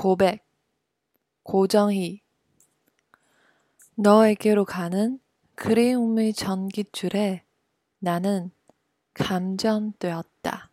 고백, 고정희. 너에게로 가는 그리움의 전깃줄에 나는 감전되었다.